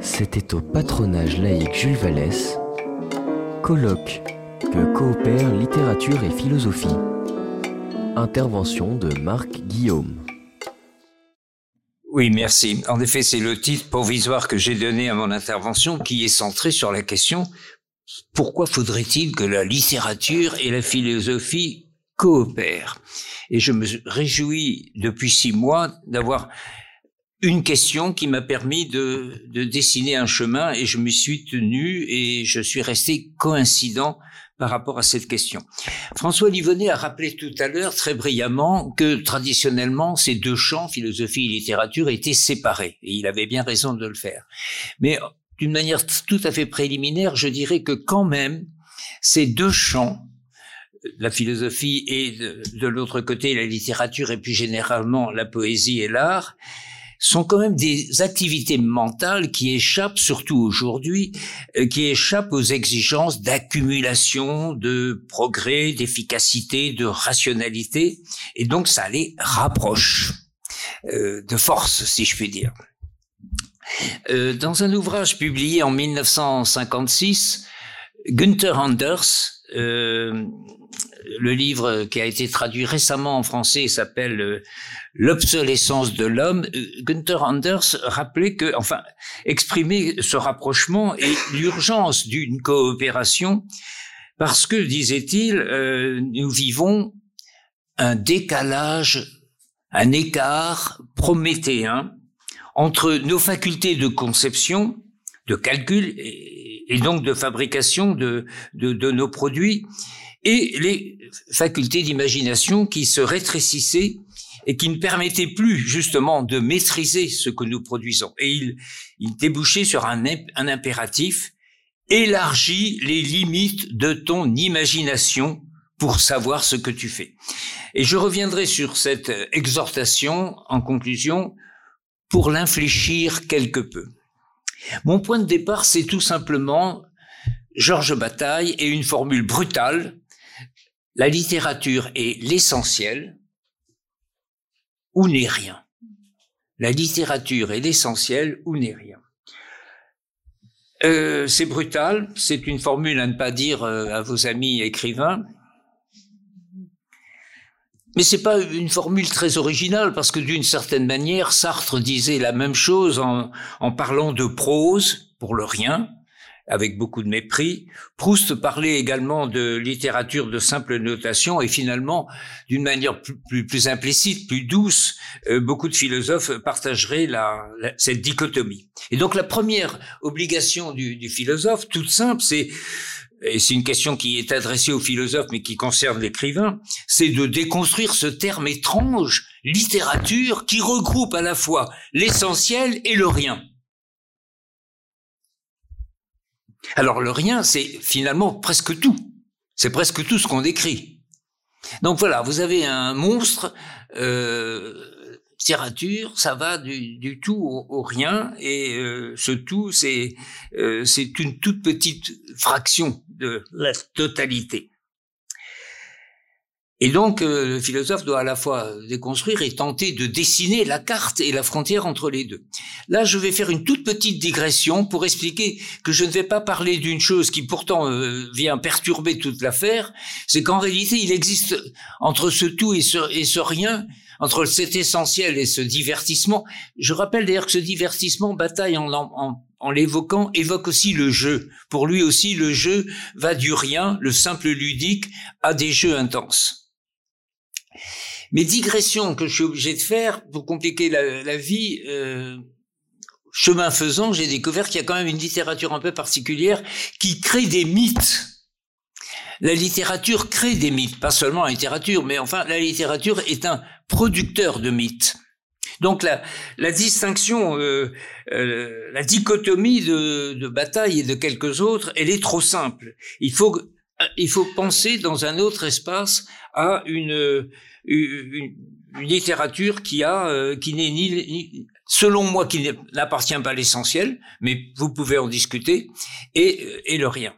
C'était au patronage laïque Jules Vallès, colloque que coopèrent littérature et philosophie. Intervention de Marc Guillaume. Oui, merci. En effet, c'est le titre provisoire que j'ai donné à mon intervention qui est centré sur la question pourquoi faudrait-il que la littérature et la philosophie coopèrent? Et je me réjouis depuis six mois d'avoir une question qui m'a permis de, de, dessiner un chemin et je me suis tenu et je suis resté coïncident par rapport à cette question. François Livonnet a rappelé tout à l'heure très brillamment que traditionnellement ces deux champs, philosophie et littérature, étaient séparés et il avait bien raison de le faire. Mais d'une manière tout à fait préliminaire, je dirais que quand même ces deux champs la philosophie et de, de l'autre côté la littérature et plus généralement la poésie et l'art, sont quand même des activités mentales qui échappent, surtout aujourd'hui, euh, qui échappent aux exigences d'accumulation, de progrès, d'efficacité, de rationalité, et donc ça les rapproche euh, de force, si je puis dire. Euh, dans un ouvrage publié en 1956, Günther Anders, euh, le livre qui a été traduit récemment en français s'appelle euh, L'obsolescence de l'homme. Euh, Günther Anders rappelait que, enfin, exprimer ce rapprochement et l'urgence d'une coopération parce que, disait-il, euh, nous vivons un décalage, un écart prométhéen entre nos facultés de conception, de calcul et, donc de fabrication de nos produits et les facultés d'imagination qui se rétrécissaient et qui ne permettaient plus justement de maîtriser ce que nous produisons. Et il, débouchait sur un, un impératif, élargis les limites de ton imagination pour savoir ce que tu fais. Et je reviendrai sur cette exhortation en conclusion pour l'infléchir quelque peu. Mon point de départ, c'est tout simplement Georges Bataille et une formule brutale la littérature est l'essentiel ou n'est rien. La littérature est l'essentiel ou n'est rien. Euh, c'est brutal, c'est une formule à ne pas dire euh, à vos amis écrivains, mais c'est pas une formule très originale parce que d'une certaine manière, Sartre disait la même chose en, en parlant de prose pour le rien, avec beaucoup de mépris. Proust parlait également de littérature de simple notation et finalement, d'une manière plus, implicite, plus douce, euh, beaucoup de philosophes partageraient la, cette dichotomie. Et donc la première obligation du, du philosophe, toute simple, c'est et c'est une question qui est adressée aux philosophes mais qui concerne l'écrivain, c'est de déconstruire ce terme étrange, littérature, qui regroupe à la fois l'essentiel et le rien. Alors le rien, c'est finalement presque tout. C'est presque tout ce qu'on décrit. Donc voilà, vous avez un monstre, euh, ça va du, tout au, au, rien, et euh, ce tout, c'est euh, c'est une toute petite fraction de la totalité. Et donc, euh, le philosophe doit à la fois déconstruire et tenter de dessiner la carte et la frontière entre les deux. Là, je vais faire une toute petite digression pour expliquer que je ne vais pas parler d'une chose qui pourtant euh, vient perturber toute l'affaire, c'est qu'en réalité, il existe entre ce tout et ce, et ce rien, entre cet essentiel et ce divertissement. Je rappelle d'ailleurs que ce divertissement, bataille en, l'évoquant, évoque aussi le jeu. Pour lui aussi, le jeu va du rien, le simple ludique, à des jeux intenses. Mes digressions que je suis obligé de faire pour compliquer la, vie, euh, chemin faisant, j'ai découvert qu'il y a quand même une littérature un peu particulière qui crée des mythes. La littérature crée des mythes, pas seulement la littérature, mais enfin la littérature est un producteur de mythes. Donc la, la distinction, euh, euh, la dichotomie de, de bataille et de quelques autres, elle est trop simple. Il faut, il faut penser dans un autre espace à une, une, littérature qui a, euh, qui n'est ni, selon moi, qui n'appartient pas à l'essentiel, mais vous pouvez en discuter, et, et le rien.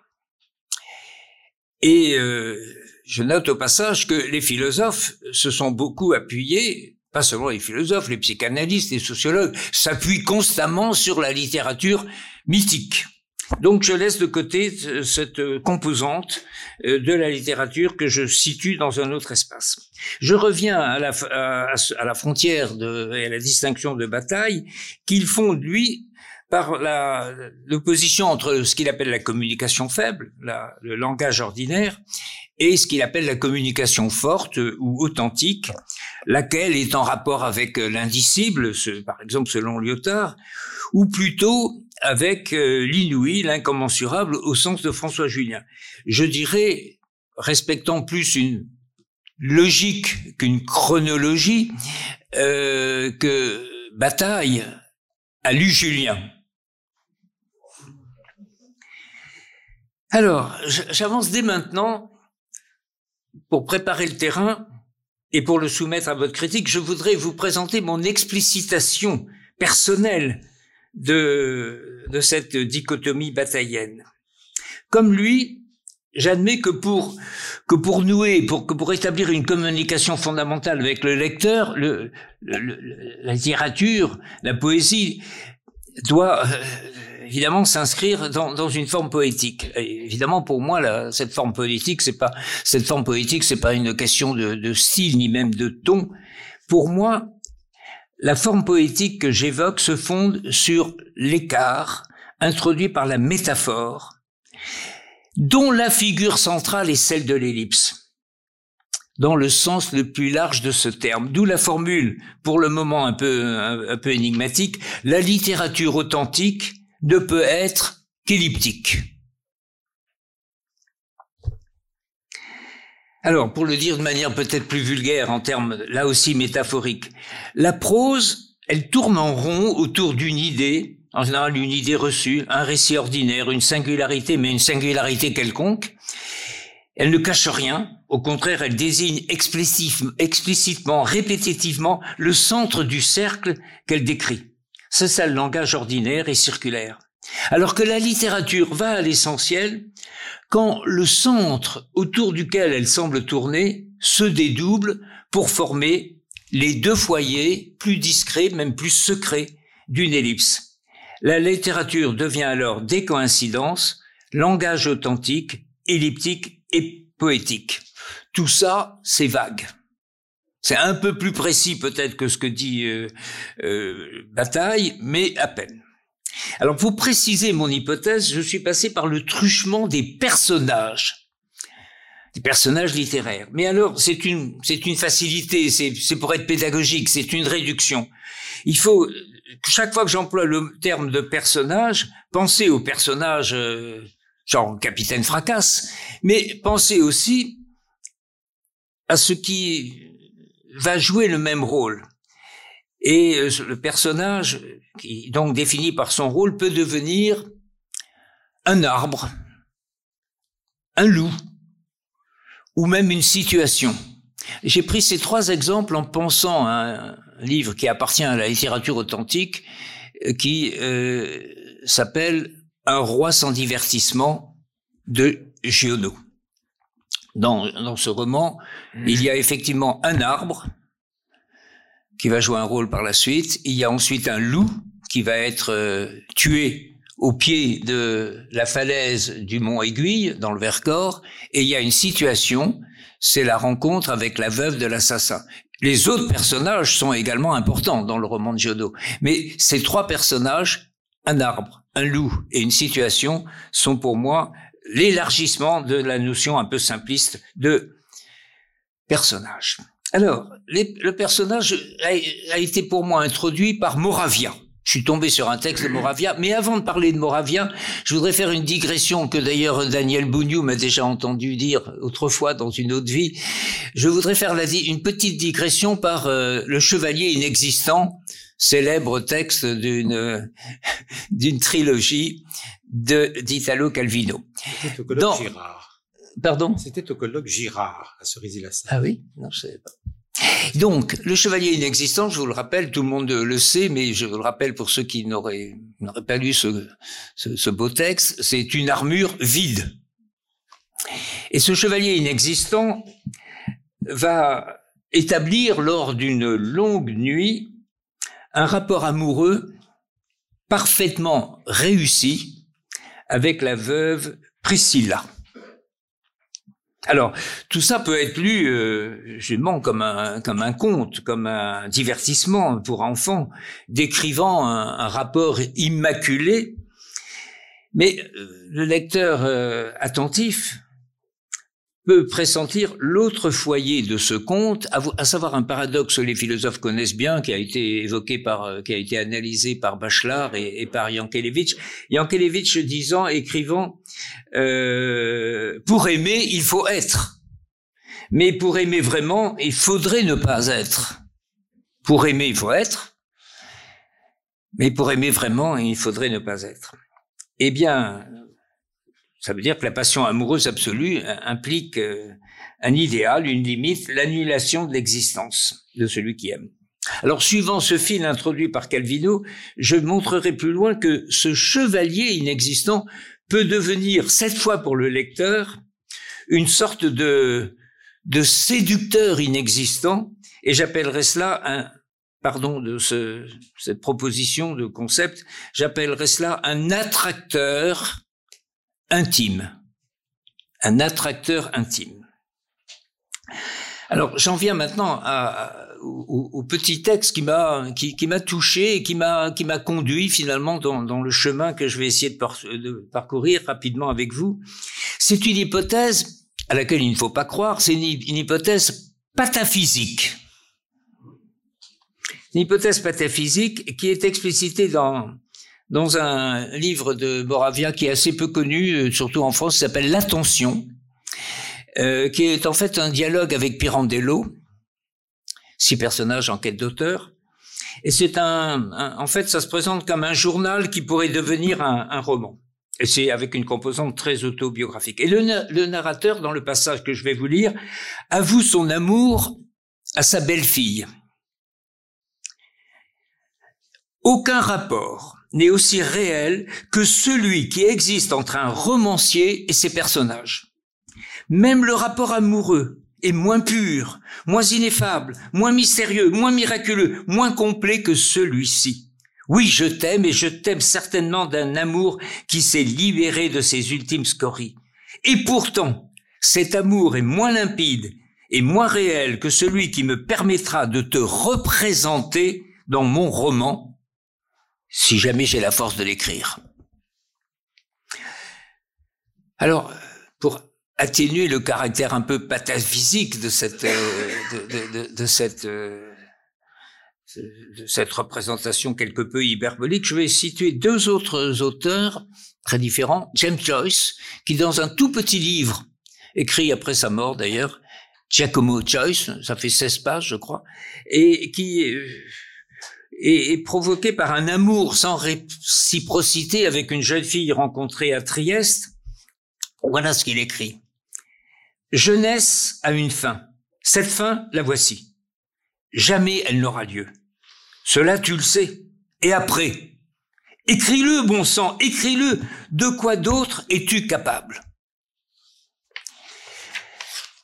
Et euh, je note au passage que les philosophes se sont beaucoup appuyés pas seulement les philosophes, les psychanalystes, les sociologues, s'appuient constamment sur la littérature mythique. Donc je laisse de côté cette composante euh, de la littérature que je situe dans un autre espace. Je reviens à la, frontière et à la distinction de bataille qu'il fonde, lui, par l'opposition entre ce qu'il appelle la communication faible, le langage ordinaire, et ce qu'il appelle la communication forte ou authentique, laquelle est en rapport avec l'indicible, par exemple selon Lyotard, ou plutôt avec euh, l'inouï, l'incommensurable au sens de François Julien. Je dirais, respectant plus une logique qu'une chronologie, euh, que Bataille a lu Julien. Alors, j'avance dès maintenant pour préparer le terrain et pour le soumettre à votre critique. Je voudrais vous présenter mon explicitation personnelle de, cette dichotomie bataillenne. Comme lui, j'admets que pour nouer, pour que établir une communication fondamentale avec le lecteur, le, la littérature, la poésie doit euh, évidemment s'inscrire dans, une forme poétique. évidemment, pour moi, cette forme poétique, c'est pas cette forme poétique, c'est pas une question de, de style ni même de ton. Pour moi, la forme poétique que j'évoque se fonde sur l'écart introduit par la métaphore, dont la figure centrale est celle de l'ellipse, dans le sens le plus large de ce terme, d'où la formule, pour le moment un peu, un, peu énigmatique, la littérature authentique ne peut être qu'elliptique. Alors, pour le dire de manière peut-être plus vulgaire en termes là aussi métaphoriques, la prose, elle tourne en rond autour d'une idée, en général une idée reçue, un récit ordinaire, une singularité, mais une singularité quelconque. Elle ne cache rien, au contraire, elle désigne explicitement, répétitivement le centre du cercle qu'elle décrit. C'est ça le langage ordinaire et circulaire. Alors que la littérature va à l'essentiel, quand le centre autour duquel elle semble tourner se dédouble pour former les deux foyers plus discrets, même plus secrets d'une ellipse. La littérature devient alors des coïncidences, langage authentique, elliptique et poétique. Tout ça, c'est vague. C'est un peu plus précis peut-être que ce que dit euh, euh, Bataille, mais à peine. Alors pour préciser mon hypothèse, je suis passé par le truchement des personnages, des personnages littéraires. Mais alors c'est une c'est une facilité, c'est pour être pédagogique, c'est une réduction. Il faut chaque fois que j'emploie le terme de personnage, penser au personnage euh, genre capitaine fracasse, mais penser aussi à ce qui va jouer le même rôle. Et euh, le personnage, qui donc défini par son rôle, peut devenir un arbre, un loup, ou même une situation. J'ai pris ces trois exemples en pensant à un livre qui appartient à la littérature authentique, euh, qui euh, s'appelle Un roi sans divertissement de Giono. Dans, dans ce roman, il y a effectivement un arbre, qui va jouer un rôle par la suite. Il y a ensuite un loup qui va être euh, tué au pied de la falaise du mont Aiguille, dans le Vercors, et il y a une situation, c'est la rencontre avec la veuve de l'assassin. Les autres personnages sont également importants dans le roman de Giono, mais ces trois personnages, un arbre, un loup et une situation, sont pour moi l'élargissement de la notion un peu simpliste de personnage. Alors, le personnage a, été pour moi introduit par Moravia. Je suis tombé sur un texte de Moravia, mais avant de parler de Moravia, je voudrais faire une digression que d'ailleurs Daniel Bougnou m'a déjà entendu dire autrefois dans une autre vie. Je voudrais faire la, une petite digression par euh, le chevalier inexistant, célèbre texte d'une d'une trilogie d'Italo Calvino. Dans, Girard. Pardon? C'était au colloque Girard à cerisy la Ah oui? Non, je savais pas. Donc, le chevalier inexistant, je vous le rappelle, tout le monde le sait, mais je vous le rappelle pour ceux qui n'auraient pas lu ce, ce beau texte, c'est une armure vide. Et ce chevalier inexistant va établir lors d'une longue nuit un rapport amoureux parfaitement réussi avec la veuve Priscilla. Alors, tout ça peut être lu euh, comme un, comme un conte, comme un divertissement pour enfants, décrivant un, rapport immaculé. Mais euh, le lecteur euh, attentif peut pressentir l'autre foyer de ce conte, à, savoir un paradoxe que les philosophes connaissent bien, qui a été évoqué par, euh, qui a été analysé par Bachelard et, et par Yankelevitch. Yankelevitch disant, écrivant, euh, pour aimer, il faut être. Mais pour aimer vraiment, il faudrait ne pas être. Pour aimer, il faut être. Mais pour aimer vraiment, il faudrait ne pas être. Eh bien, ça veut dire que la passion amoureuse absolue euh, implique euh, un idéal, une limite, l'annulation de l'existence de celui qui aime. Alors, suivant ce fil introduit par Calvino, je montrerai plus loin que ce chevalier inexistant peut devenir, cette fois pour le lecteur, une sorte de, de séducteur inexistant, et j'appellerai cela un, pardon de ce, cette proposition de concept, j'appellerai cela un attracteur intime, un attracteur intime. Alors j'en viens maintenant au, petit texte qui m'a touché et qui m'a conduit finalement dans, le chemin que je vais essayer de, parcourir rapidement avec vous. C'est une hypothèse à laquelle il ne faut pas croire. C'est une, une hypothèse pataphysique. Une hypothèse pataphysique qui est explicitée dans dans un livre de Boravia qui est assez peu connu, euh, surtout en France, s'appelle L'attention, euh, qui est en fait un dialogue avec Pirandello, six personnages en quête d'auteur. Et c'est un, en fait, ça se présente comme un journal qui pourrait devenir un, roman. Et c'est avec une composante très autobiographique. Et le, narrateur, dans le passage que je vais vous lire, avoue son amour à sa belle-fille. Aucun rapport n'est aussi réel que celui qui existe entre un romancier et ses personnages. Même le rapport amoureux est moins pur, moins ineffable, moins mystérieux, moins miraculeux, moins complet que celui-ci. Oui, je t'aime et je t'aime certainement d'un amour qui s'est libéré de ses ultimes scories. Et pourtant, cet amour est moins limpide et moins réel que celui qui me permettra de te représenter dans mon roman si jamais j'ai la force de l'écrire. Alors, pour atténuer le caractère un peu pataphysique de cette, euh, euh, de cette représentation quelque peu hyperbolique, je vais situer deux autres auteurs très différents. James Joyce, qui dans un tout petit livre, écrit après sa mort d'ailleurs, Giacomo Joyce, ça fait 16 pages je crois, et qui euh, et, provoqué par un amour sans réciprocité avec une jeune fille rencontrée à Trieste. Voilà ce qu'il écrit. Jeunesse a une fin. Cette fin, la voici. Jamais elle n'aura lieu. Cela, tu le sais. Et après Écris-le, bon sang, écris-le. De quoi d'autre es-tu capable?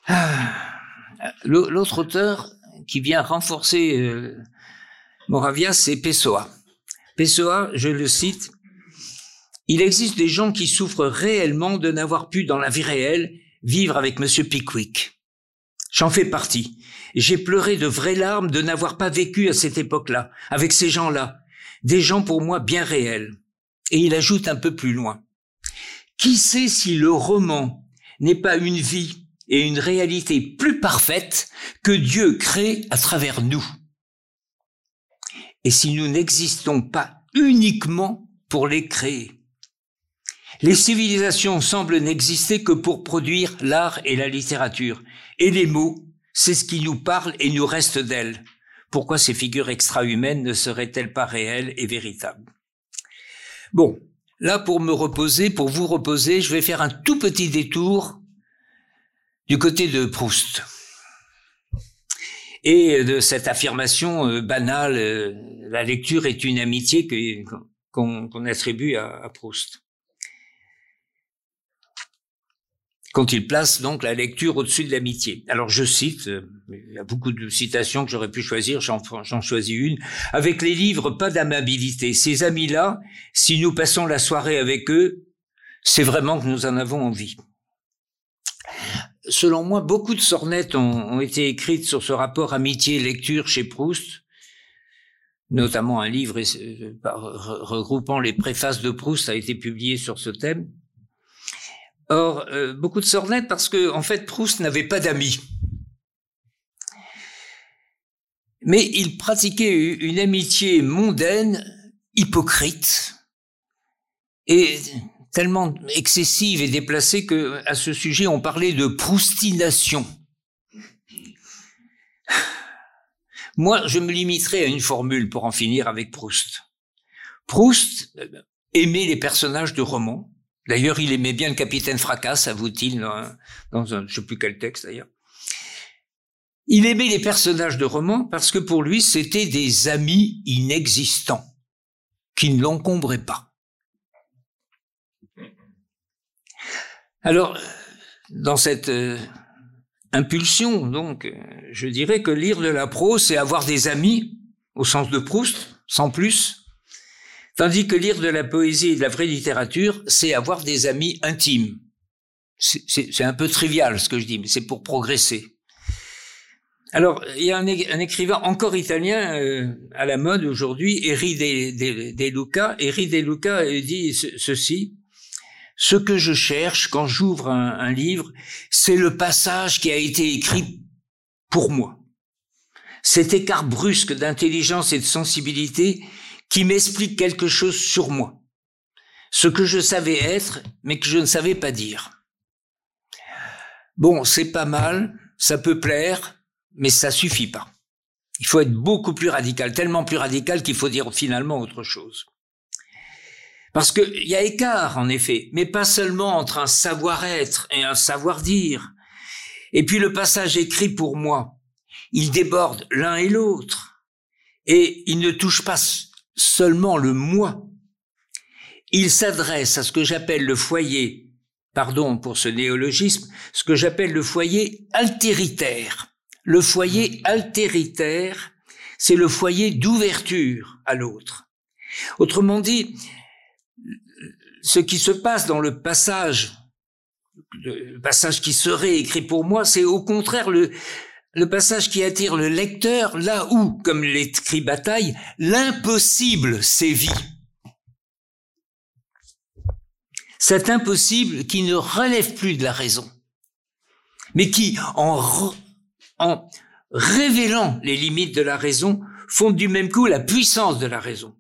Ah. L'autre auteur qui vient renforcer euh, Moravia, c'est Pessoa. Pessoa, je le cite, il existe des gens qui souffrent réellement de n'avoir pu, dans la vie réelle, vivre avec Monsieur Pickwick. J'en fais partie. J'ai pleuré de vraies larmes de n'avoir pas vécu à cette époque-là, avec ces gens-là, des gens pour moi bien réels. Et il ajoute un peu plus loin. Qui sait si le roman n'est pas une vie et une réalité plus parfaite que Dieu crée à travers nous? Et si nous n'existons pas uniquement pour les créer. Les civilisations semblent n'exister que pour produire l'art et la littérature. Et les mots, c'est ce qui nous parle et nous reste d'elles. Pourquoi ces figures extra-humaines ne seraient-elles pas réelles et véritables? Bon, là pour me reposer, pour vous reposer, je vais faire un tout petit détour du côté de Proust et de cette affirmation euh, banale, euh, la lecture est une amitié qu'on attribue à, Proust. quand il place donc la lecture au-dessus de l'amitié. Alors je cite, euh, il y a beaucoup de citations que j'aurais pu choisir, j'en choisis une. Avec les livres, pas d'amabilité. Ces amis-là, si nous passons la soirée avec eux, c'est vraiment que nous en avons envie. Selon moi, beaucoup de sornettes ont, été écrites sur ce rapport amitié-lecture chez Proust, notamment un livre euh, regroupant les préfaces de Proust a été publié sur ce thème. Or, euh, beaucoup de sornettes parce que, en fait, Proust n'avait pas d'amis. Mais il pratiquait une amitié mondaine, hypocrite, et tellement excessive et déplacée que, à ce sujet, on parlait de proustination. Moi, je me limiterai à une formule pour en finir avec Proust. Proust euh, aimait les personnages de romans, D'ailleurs, il aimait bien le capitaine Fracasse, avoue-t-il, dans, un, sais plus quel texte d'ailleurs. Il aimait les personnages de romans parce que pour lui, c'était des amis inexistants, qui ne l'encombraient pas. Alors, dans cette euh, impulsion, donc, je dirais que lire de la prose, c'est avoir des amis, au sens de Proust, sans plus, Tandis que lire de la poésie et de la vraie littérature, c'est avoir des amis intimes. C'est un peu trivial ce que je dis, mais c'est pour progresser. Alors, il y a un, écrivain encore italien euh, à la mode aujourd'hui, Eri de, Luca. Eri de Luca dit ceci. Ce que je cherche quand j'ouvre un, livre, c'est le passage qui a été écrit pour moi. Cet écart brusque d'intelligence et de sensibilité qui m'explique quelque chose sur moi, ce que je savais être, mais que je ne savais pas dire. Bon, c'est pas mal, ça peut plaire, mais ça suffit pas. Il faut être beaucoup plus radical, tellement plus radical qu'il faut dire finalement autre chose. Parce qu'il y a écart, en effet, mais pas seulement entre un savoir-être et un savoir-dire. Et puis le passage écrit pour moi, il déborde l'un et l'autre. Et il ne touche pas seulement le moi. Il s'adresse à ce que j'appelle le foyer, pardon pour ce néologisme, ce que j'appelle le foyer altéritaire. Le foyer altéritaire, c'est le foyer d'ouverture à l'autre. Autrement dit, ce qui se passe dans le passage, le passage qui serait écrit pour moi, c'est au contraire le, passage qui attire le lecteur là où, comme l'écrit Bataille, l'impossible sévit. Cet impossible qui ne relève plus de la raison, mais qui, en, en révélant les limites de la raison, fonde du même coup la puissance de la raison.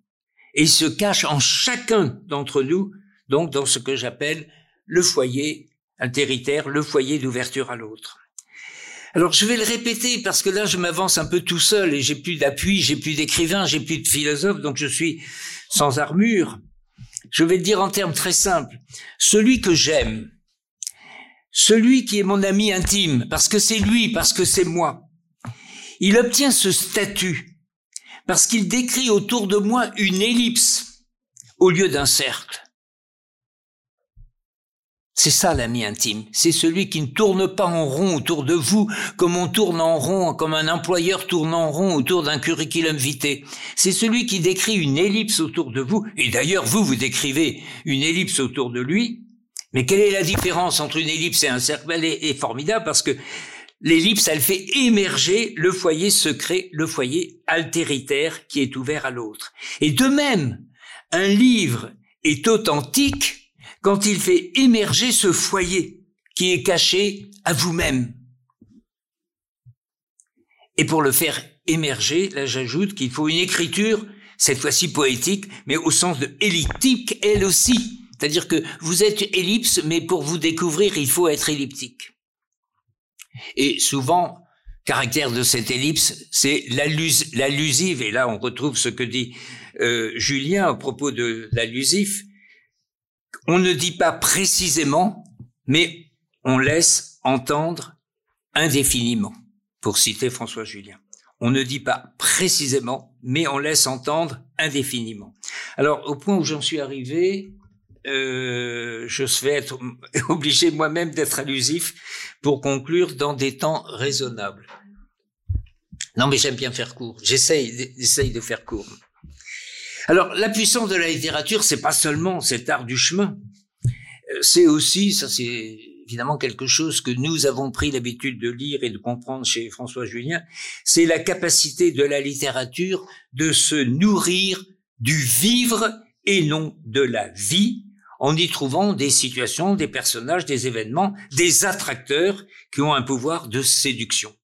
Et se cache en chacun d'entre nous, donc dans ce que j'appelle le foyer altéritaire, le foyer d'ouverture à l'autre. Alors je vais le répéter parce que là je m'avance un peu tout seul et j'ai plus d'appui, j'ai plus d'écrivain, j'ai plus de philosophe, donc je suis sans armure. Je vais le dire en termes très simples. Celui que j'aime, celui qui est mon ami intime, parce que c'est lui, parce que c'est moi, il obtient ce statut parce qu'il décrit autour de moi une ellipse au lieu d'un cercle. C'est ça l'ami intime. C'est celui qui ne tourne pas en rond autour de vous comme on tourne en rond, comme un employeur tourne en rond autour d'un curriculum vitae. C'est celui qui décrit une ellipse autour de vous. Et d'ailleurs, vous, vous décrivez une ellipse autour de lui. Mais quelle est la différence entre une ellipse et un cercle? Elle est, est formidable parce que l'ellipse, elle fait émerger le foyer secret, le foyer altéritaire qui est ouvert à l'autre. Et de même, un livre est authentique quand il fait émerger ce foyer qui est caché à vous-même. Et pour le faire émerger, là j'ajoute qu'il faut une écriture, cette fois-ci poétique, mais au sens de elliptique, elle aussi. C'est-à-dire que vous êtes ellipse, mais pour vous découvrir, il faut être elliptique. Et souvent, caractère de cette ellipse, c'est l'allusive, et là on retrouve ce que dit euh, Julien à propos de l'allusif, on ne dit pas précisément, mais on laisse entendre indéfiniment, pour citer François Julien. On ne dit pas précisément, mais on laisse entendre indéfiniment. Alors, au point où j'en suis arrivé, euh, je vais être obligé moi-même d'être allusif pour conclure dans des temps raisonnables. Non, mais j'aime bien faire court. J'essaye, j'essaye de faire court. Alors, la puissance de la littérature, c'est pas seulement cet art du chemin. Euh, c'est aussi, ça c'est évidemment quelque chose que nous avons pris l'habitude de lire et de comprendre chez François Julien, c'est la capacité de la littérature de se nourrir du vivre et non de la vie, en y trouvant des situations, des personnages, des événements, des attracteurs qui ont un pouvoir de séduction.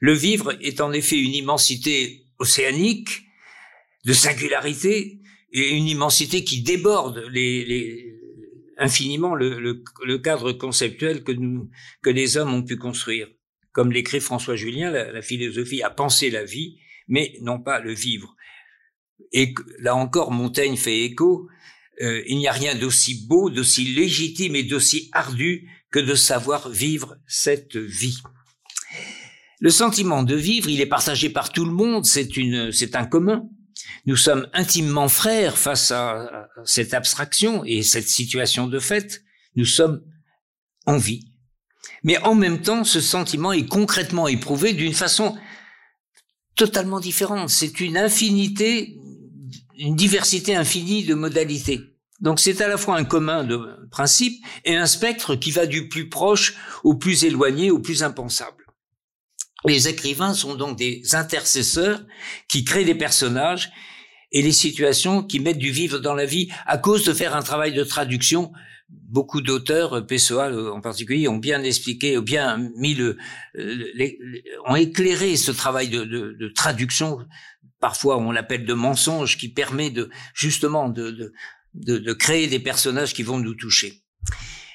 Le vivre est en effet une immensité océanique, de singularité, et une immensité qui déborde les, infiniment le, cadre conceptuel que, nous, que les hommes ont pu construire. Comme l'écrit François Julien, la, philosophie a pensé la vie, mais non pas le vivre. Et là encore, Montaigne fait écho, euh, il n'y a rien d'aussi beau, d'aussi légitime et d'aussi ardu que de savoir vivre cette vie. Le sentiment de vivre, il est partagé par tout le monde, c'est c'est un commun. Nous sommes intimement frères face à cette abstraction et cette situation de fait. Nous sommes en vie. Mais en même temps, ce sentiment est concrètement éprouvé d'une façon totalement différente. C'est une infinité, une diversité infinie de modalités. Donc c'est à la fois un commun de principe et un spectre qui va du plus proche au plus éloigné, au plus impensable. Les écrivains sont donc des intercesseurs qui créent des personnages et les situations qui mettent du vivre dans la vie à cause de faire un travail de traduction. Beaucoup d'auteurs, Pessoa en particulier, ont bien expliqué, ont bien mis le, ont éclairé ce travail de traduction. Parfois, on l'appelle de mensonge, qui permet de justement de, de, créer des personnages qui vont nous toucher.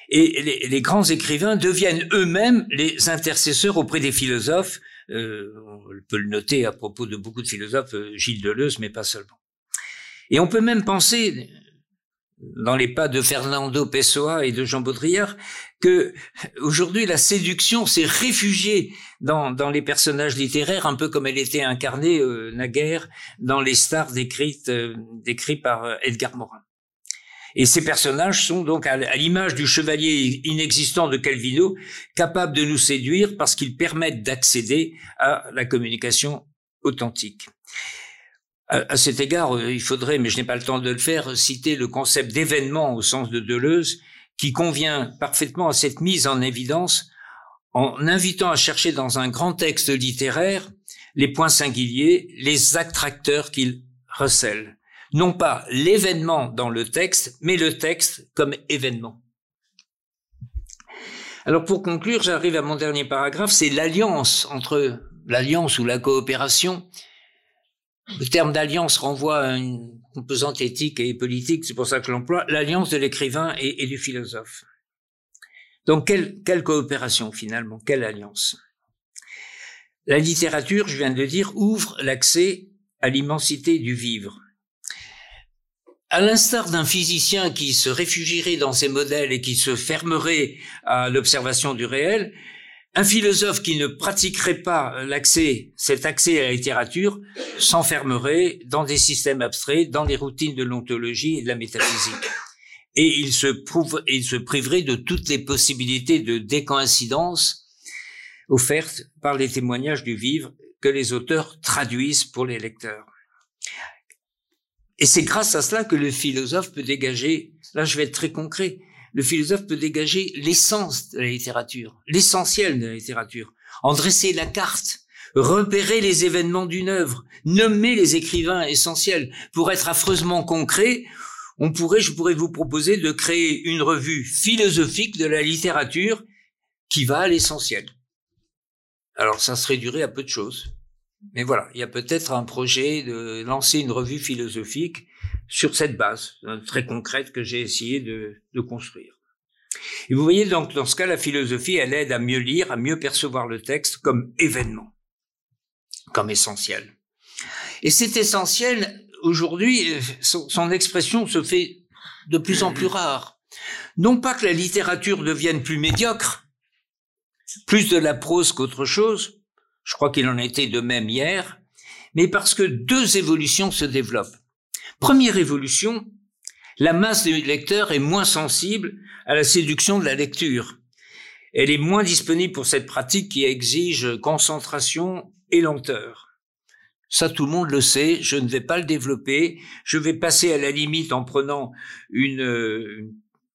Et les, les grands écrivains deviennent eux-mêmes les intercesseurs auprès des philosophes. Euh, on peut le noter à propos de beaucoup de philosophes, euh, Gilles Deleuze, mais pas seulement. Et on peut même penser, dans les pas de Fernando Pessoa et de Jean Baudrillard, que aujourd'hui la séduction s'est réfugiée dans, dans, les personnages littéraires, un peu comme elle était incarnée euh, naguère dans les stars décrites, euh, décrites par euh, Edgar Morin. Et ces personnages sont donc à l'image du chevalier inexistant de Calvino, capables de nous séduire parce qu'ils permettent d'accéder à la communication authentique. À, cet égard, euh, il faudrait, mais je n'ai pas le temps de le faire, citer le concept d'événement au sens de Deleuze, qui convient parfaitement à cette mise en évidence en invitant à chercher dans un grand texte littéraire les points singuliers, les attracteurs qu'il recèle. Non pas l'événement dans le texte, mais le texte comme événement. Alors pour conclure, j'arrive à mon dernier paragraphe, c'est l'alliance entre l'alliance ou la coopération le terme d'alliance renvoie à une composante éthique et politique, c'est pour ça que je l'emploie, l'alliance de l'écrivain et, du philosophe. Donc quelle, quelle coopération finalement, quelle alliance? La littérature, je viens de le dire, ouvre l'accès à l'immensité du vivre. À l'instar d'un physicien qui se réfugierait dans ses modèles et qui se fermerait à l'observation du réel, un philosophe qui ne pratiquerait pas l'accès, cet accès à la littérature, s'enfermerait dans des systèmes abstraits, dans des routines de l'ontologie et de la métaphysique. Et il se, prouve, il se priverait de toutes les possibilités de décoïncidence offertes par les témoignages du vivre que les auteurs traduisent pour les lecteurs. Et c'est grâce à cela que le philosophe peut dégager, là je vais être très concret, le philosophe peut dégager l'essence de la littérature, l'essentiel de la littérature, en dresser la carte, repérer les événements d'une œuvre, nommer les écrivains essentiels. Pour être affreusement concret, on pourrait, je pourrais vous proposer de créer une revue philosophique de la littérature qui va à l'essentiel. Alors ça se réduirait à peu de choses. Mais voilà, il y a peut-être un projet de lancer une revue philosophique sur cette base euh, très concrète que j'ai essayé de, de, construire. Et vous voyez donc dans ce cas, la philosophie, elle aide à mieux lire, à mieux percevoir le texte comme événement, comme essentiel. Et c'est essentiel, aujourd'hui, euh, son expression se fait de plus en plus rare. Non pas que la littérature devienne plus médiocre, plus de la prose qu'autre chose, je crois qu'il en était de même hier, mais parce que deux évolutions se développent. Première évolution, La masse des lecteurs est moins sensible à la séduction de la lecture. Elle est moins disponible pour cette pratique qui exige concentration et lenteur. Ça, tout le monde le sait. Je ne vais pas le développer. Je vais passer à la limite en prenant une,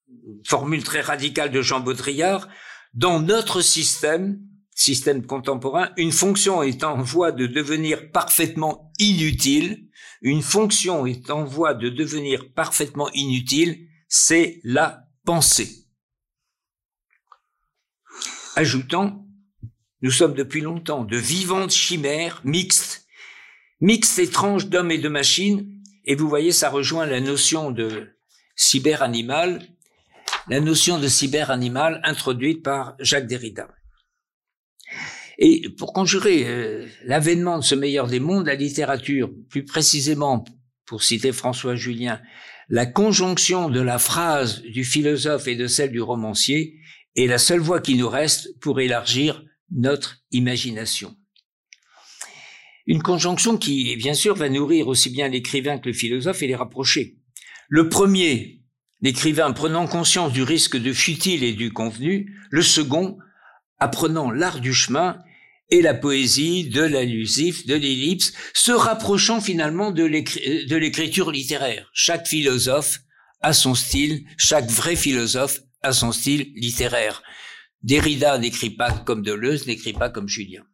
une formule très radicale de Jean Baudrillard. Dans notre système, système contemporain, une fonction est en voie de devenir parfaitement inutile. Une fonction est en voie de devenir parfaitement inutile. C'est la pensée. Ajoutant, nous sommes depuis longtemps de vivantes chimères mixtes, mixtes étranges d'hommes et de machines, et vous voyez, ça rejoint la notion de cyberanimal, la notion de cyberanimal introduite par Jacques Derrida. Et pour conjurer euh, l'avènement de ce meilleur des mondes, la littérature, plus précisément, pour citer François Julien, la conjonction de la phrase du philosophe et de celle du romancier est la seule voie qui nous reste pour élargir notre imagination. Une conjonction qui, bien sûr, va nourrir aussi bien l'écrivain que le philosophe et les rapprocher. Le premier, l'écrivain prenant conscience du risque de futile et du convenu. Le second, apprenant l'art du chemin et la poésie de l'allusif, de l'ellipse, se rapprochant finalement de l'écriture littéraire. Chaque philosophe a son style, chaque vrai philosophe à son style littéraire. Derrida n'écrit pas comme Deleuze, n'écrit pas comme Julien.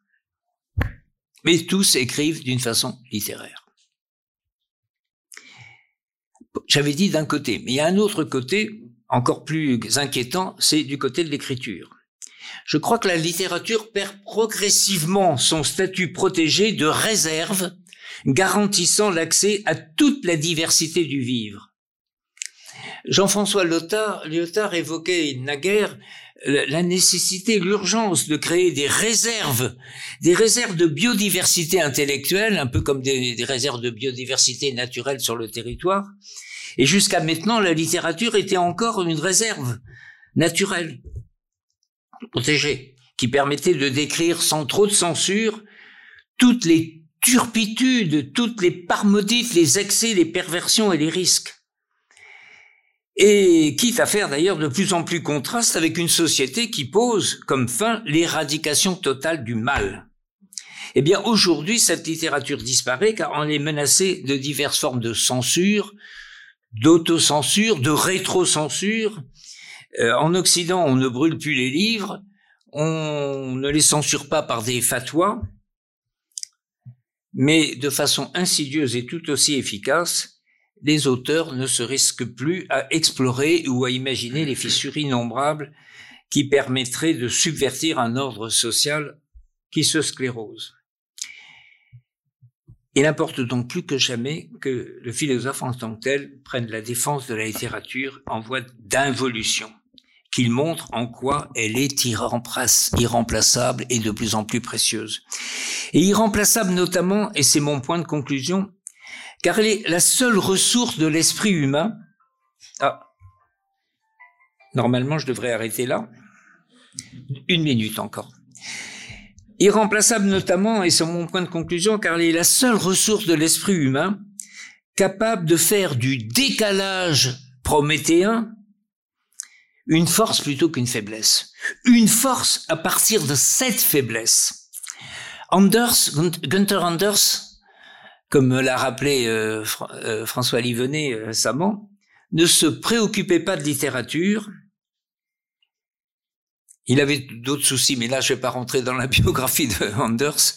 Mais tous écrivent d'une façon littéraire. J'avais dit d'un côté, mais il y a un autre côté encore plus inquiétant, c'est du côté de l'écriture. Je crois que la littérature perd progressivement son statut protégé de réserve, garantissant l'accès à toute la diversité du vivre. Jean-François Lyotard, évoquait naguère la nécessité, l'urgence de créer des réserves, des réserves de biodiversité intellectuelle, un peu comme des, réserves de biodiversité naturelle sur le territoire. Et jusqu'à maintenant, la littérature était encore une réserve naturelle, protégée, qui permettait de décrire sans trop de censure toutes les turpitudes, toutes les parmodites, les excès, les perversions et les risques et quitte à faire d'ailleurs de plus en plus contraste avec une société qui pose comme fin l'éradication totale du mal. Eh bien, aujourd'hui, cette littérature disparaît car on est menacé de diverses formes de censure, d'autocensure, de rétrocensure. Euh, en Occident, on ne brûle plus les livres, on ne les censure pas par des fatwas, mais de façon insidieuse et tout aussi efficace, les auteurs ne se risquent plus à explorer ou à imaginer les fissures innombrables qui permettraient de subvertir un ordre social qui se sclérose. Il importe donc plus que jamais que le philosophe en tant que tel prenne la défense de la littérature en voie d'involution, qu'il montre en quoi elle est irremplaçable et de plus en plus précieuse. Et irremplaçable notamment, et c'est mon point de conclusion, car elle est la seule ressource de l'esprit humain. Ah, normalement je devrais arrêter là. Une minute encore. Irremplaçable notamment, et c'est mon point de conclusion, car elle est la seule ressource de l'esprit humain capable de faire du décalage prométhéen une force plutôt qu'une faiblesse. Une force à partir de cette faiblesse. Anders, Gunther Anders, comme l'a rappelé euh, euh, François Livenet euh, récemment, ne se préoccupait pas de littérature. Il avait d'autres soucis, mais là, je vais pas rentrer dans la biographie de Anders.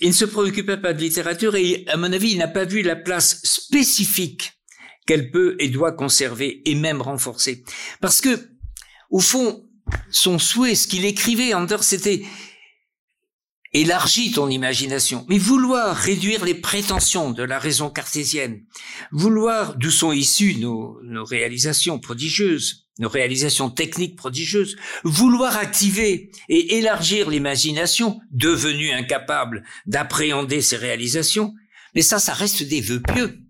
Il ne se préoccupait pas de littérature et, à mon avis, il n'a pas vu la place spécifique qu'elle peut et doit conserver et même renforcer. Parce que, au fond, son souhait, ce qu'il écrivait, Anders, c'était Élargis ton imagination, mais vouloir réduire les prétentions de la raison cartésienne, vouloir d'où sont issues nos, nos réalisations prodigieuses, nos réalisations techniques prodigieuses, vouloir activer et élargir l'imagination, devenue incapable d'appréhender ces réalisations, mais ça, ça reste des vœux pieux. Et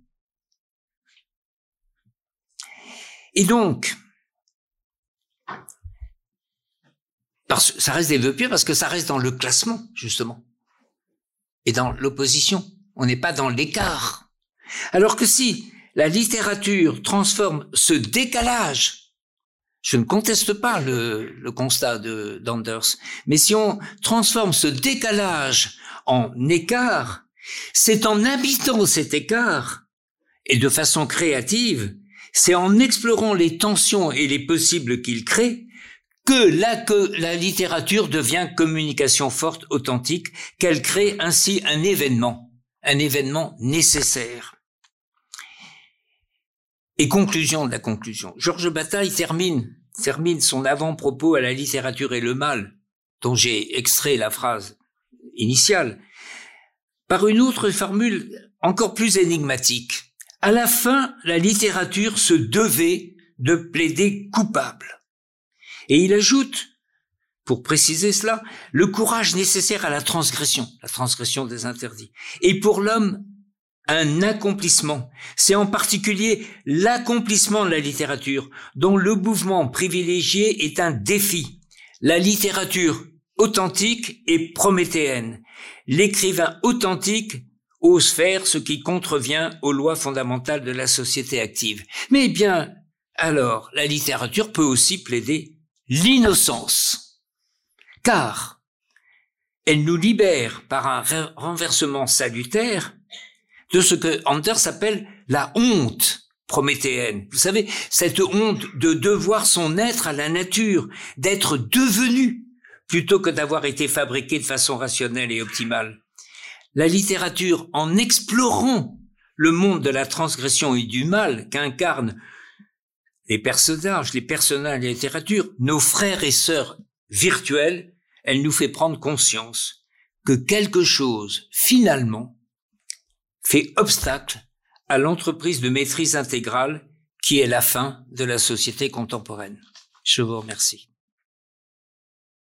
donc, Parce, ça reste des vœux pieux parce que ça reste dans le classement, justement. Et dans l'opposition. On n'est pas dans l'écart. Alors que si la littérature transforme ce décalage, je ne conteste pas le, le constat de d'Anders, mais si on transforme ce décalage en écart, c'est en habitant cet écart et de façon créative, c'est en explorant les tensions et les possibles qu'il crée que la, que la littérature devient communication forte, authentique, qu'elle crée ainsi un événement, un événement nécessaire. Et conclusion de la conclusion. Georges Bataille termine, termine son avant-propos à la littérature et le mal, dont j'ai extrait la phrase initiale, par une autre formule encore plus énigmatique. À la fin, la littérature se devait de plaider coupable. Et il ajoute, pour préciser cela, le courage nécessaire à la transgression, la transgression des interdits. Et pour l'homme, un accomplissement. C'est en particulier l'accomplissement de la littérature, dont le mouvement privilégié est un défi. La littérature authentique et prométhéenne. L'écrivain authentique ose faire ce qui contrevient aux lois fondamentales de la société active. Mais bien, alors, la littérature peut aussi plaider l'innocence. Car elle nous libère par un renversement salutaire de ce que Anders appelle la honte prométhéenne. Vous savez, cette honte de devoir son être à la nature, d'être devenu, plutôt que d'avoir été fabriqué de façon rationnelle et optimale. La littérature, en explorant le monde de la transgression et du mal qu'incarnent les personnages, les personnages de la littérature, nos frères et sœurs virtuels, elle nous fait prendre conscience que quelque chose, finalement, fait obstacle à l'entreprise de maîtrise intégrale qui est la fin de la société contemporaine. Je vous remercie.